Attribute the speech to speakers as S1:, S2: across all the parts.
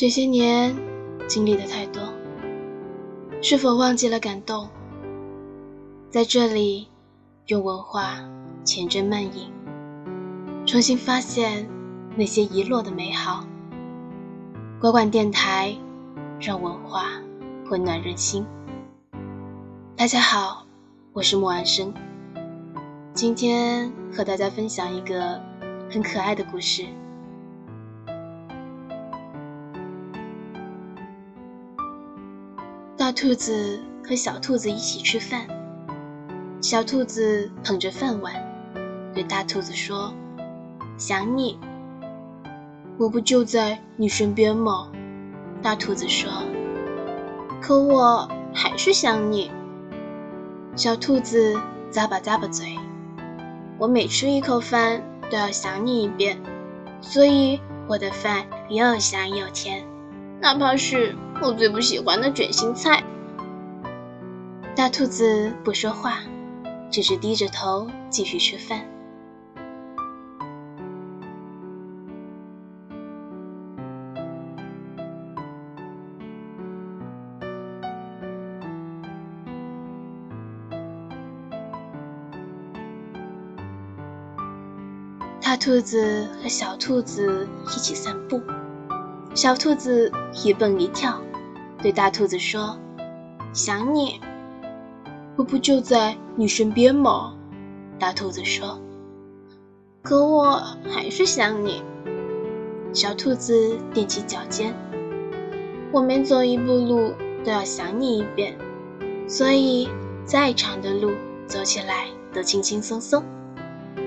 S1: 这些年经历的太多，是否忘记了感动？在这里，用文化浅斟慢饮，重新发现那些遗落的美好。国馆电台，让文化温暖人心。大家好，我是莫安生，今天和大家分享一个很可爱的故事。大兔子和小兔子一起吃饭，小兔子捧着饭碗，对大兔子说：“想你，我不就在你身边吗？”大兔子说：“可我还是想你。”小兔子咂巴咂巴嘴：“我每吃一口饭都要想你一遍，所以我的饭又香又甜，哪怕是……”我最不喜欢的卷心菜。大兔子不说话，只是低着头继续吃饭。大兔子和小兔子一起散步，小兔子一蹦一跳。对大兔子说：“想你，我不就在你身边吗？”大兔子说：“可我还是想你。”小兔子踮起脚尖：“我每走一步路都要想你一遍，所以再长的路走起来都轻轻松松，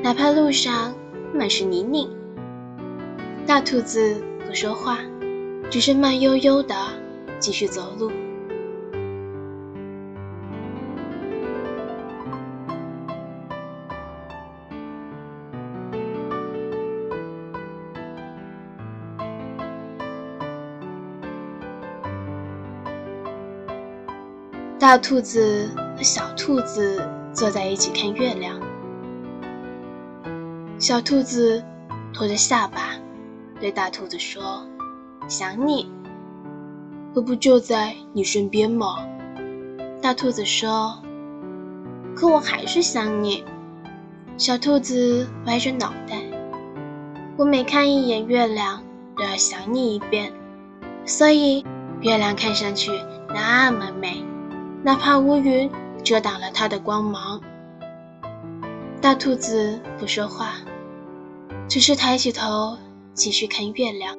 S1: 哪怕路上满是泥泞。”大兔子不说话，只是慢悠悠的。继续走路。大兔子和小兔子坐在一起看月亮。小兔子托着下巴，对大兔子说：“想你。”我不就在你身边吗？大兔子说。可我还是想你。小兔子歪着脑袋。我每看一眼月亮，都要想你一遍，所以月亮看上去那么美，哪怕乌云遮挡了它的光芒。大兔子不说话，只是抬起头继续看月亮。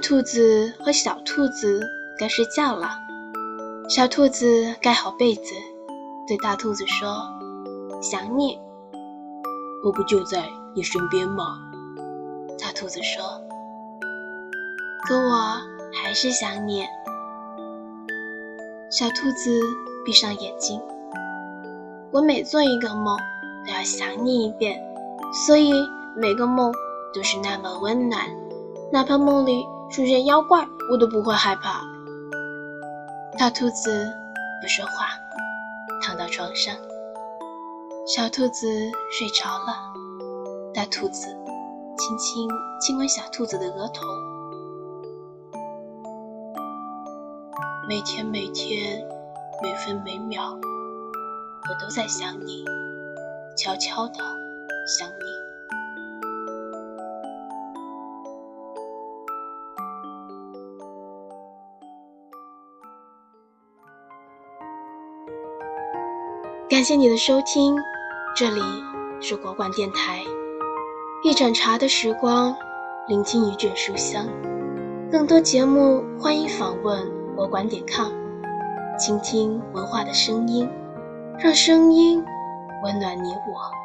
S1: 兔子和小兔子该睡觉了。小兔子盖好被子，对大兔子说：“想你，我不就在你身边吗？”大兔子说：“可我还是想你。”小兔子闭上眼睛：“我每做一个梦都要想你一遍，所以每个梦都是那么温暖，哪怕梦里……”出现妖怪，我都不会害怕。大兔子不说话，躺到床上。小兔子睡着了，大兔子轻轻亲吻小兔子的额头。每天每天，每分每秒，我都在想你，悄悄的想你。感谢你的收听，这里是国馆电台。一盏茶的时光，聆听一卷书香。更多节目，欢迎访问国馆点 com，倾听文化的声音，让声音温暖你我。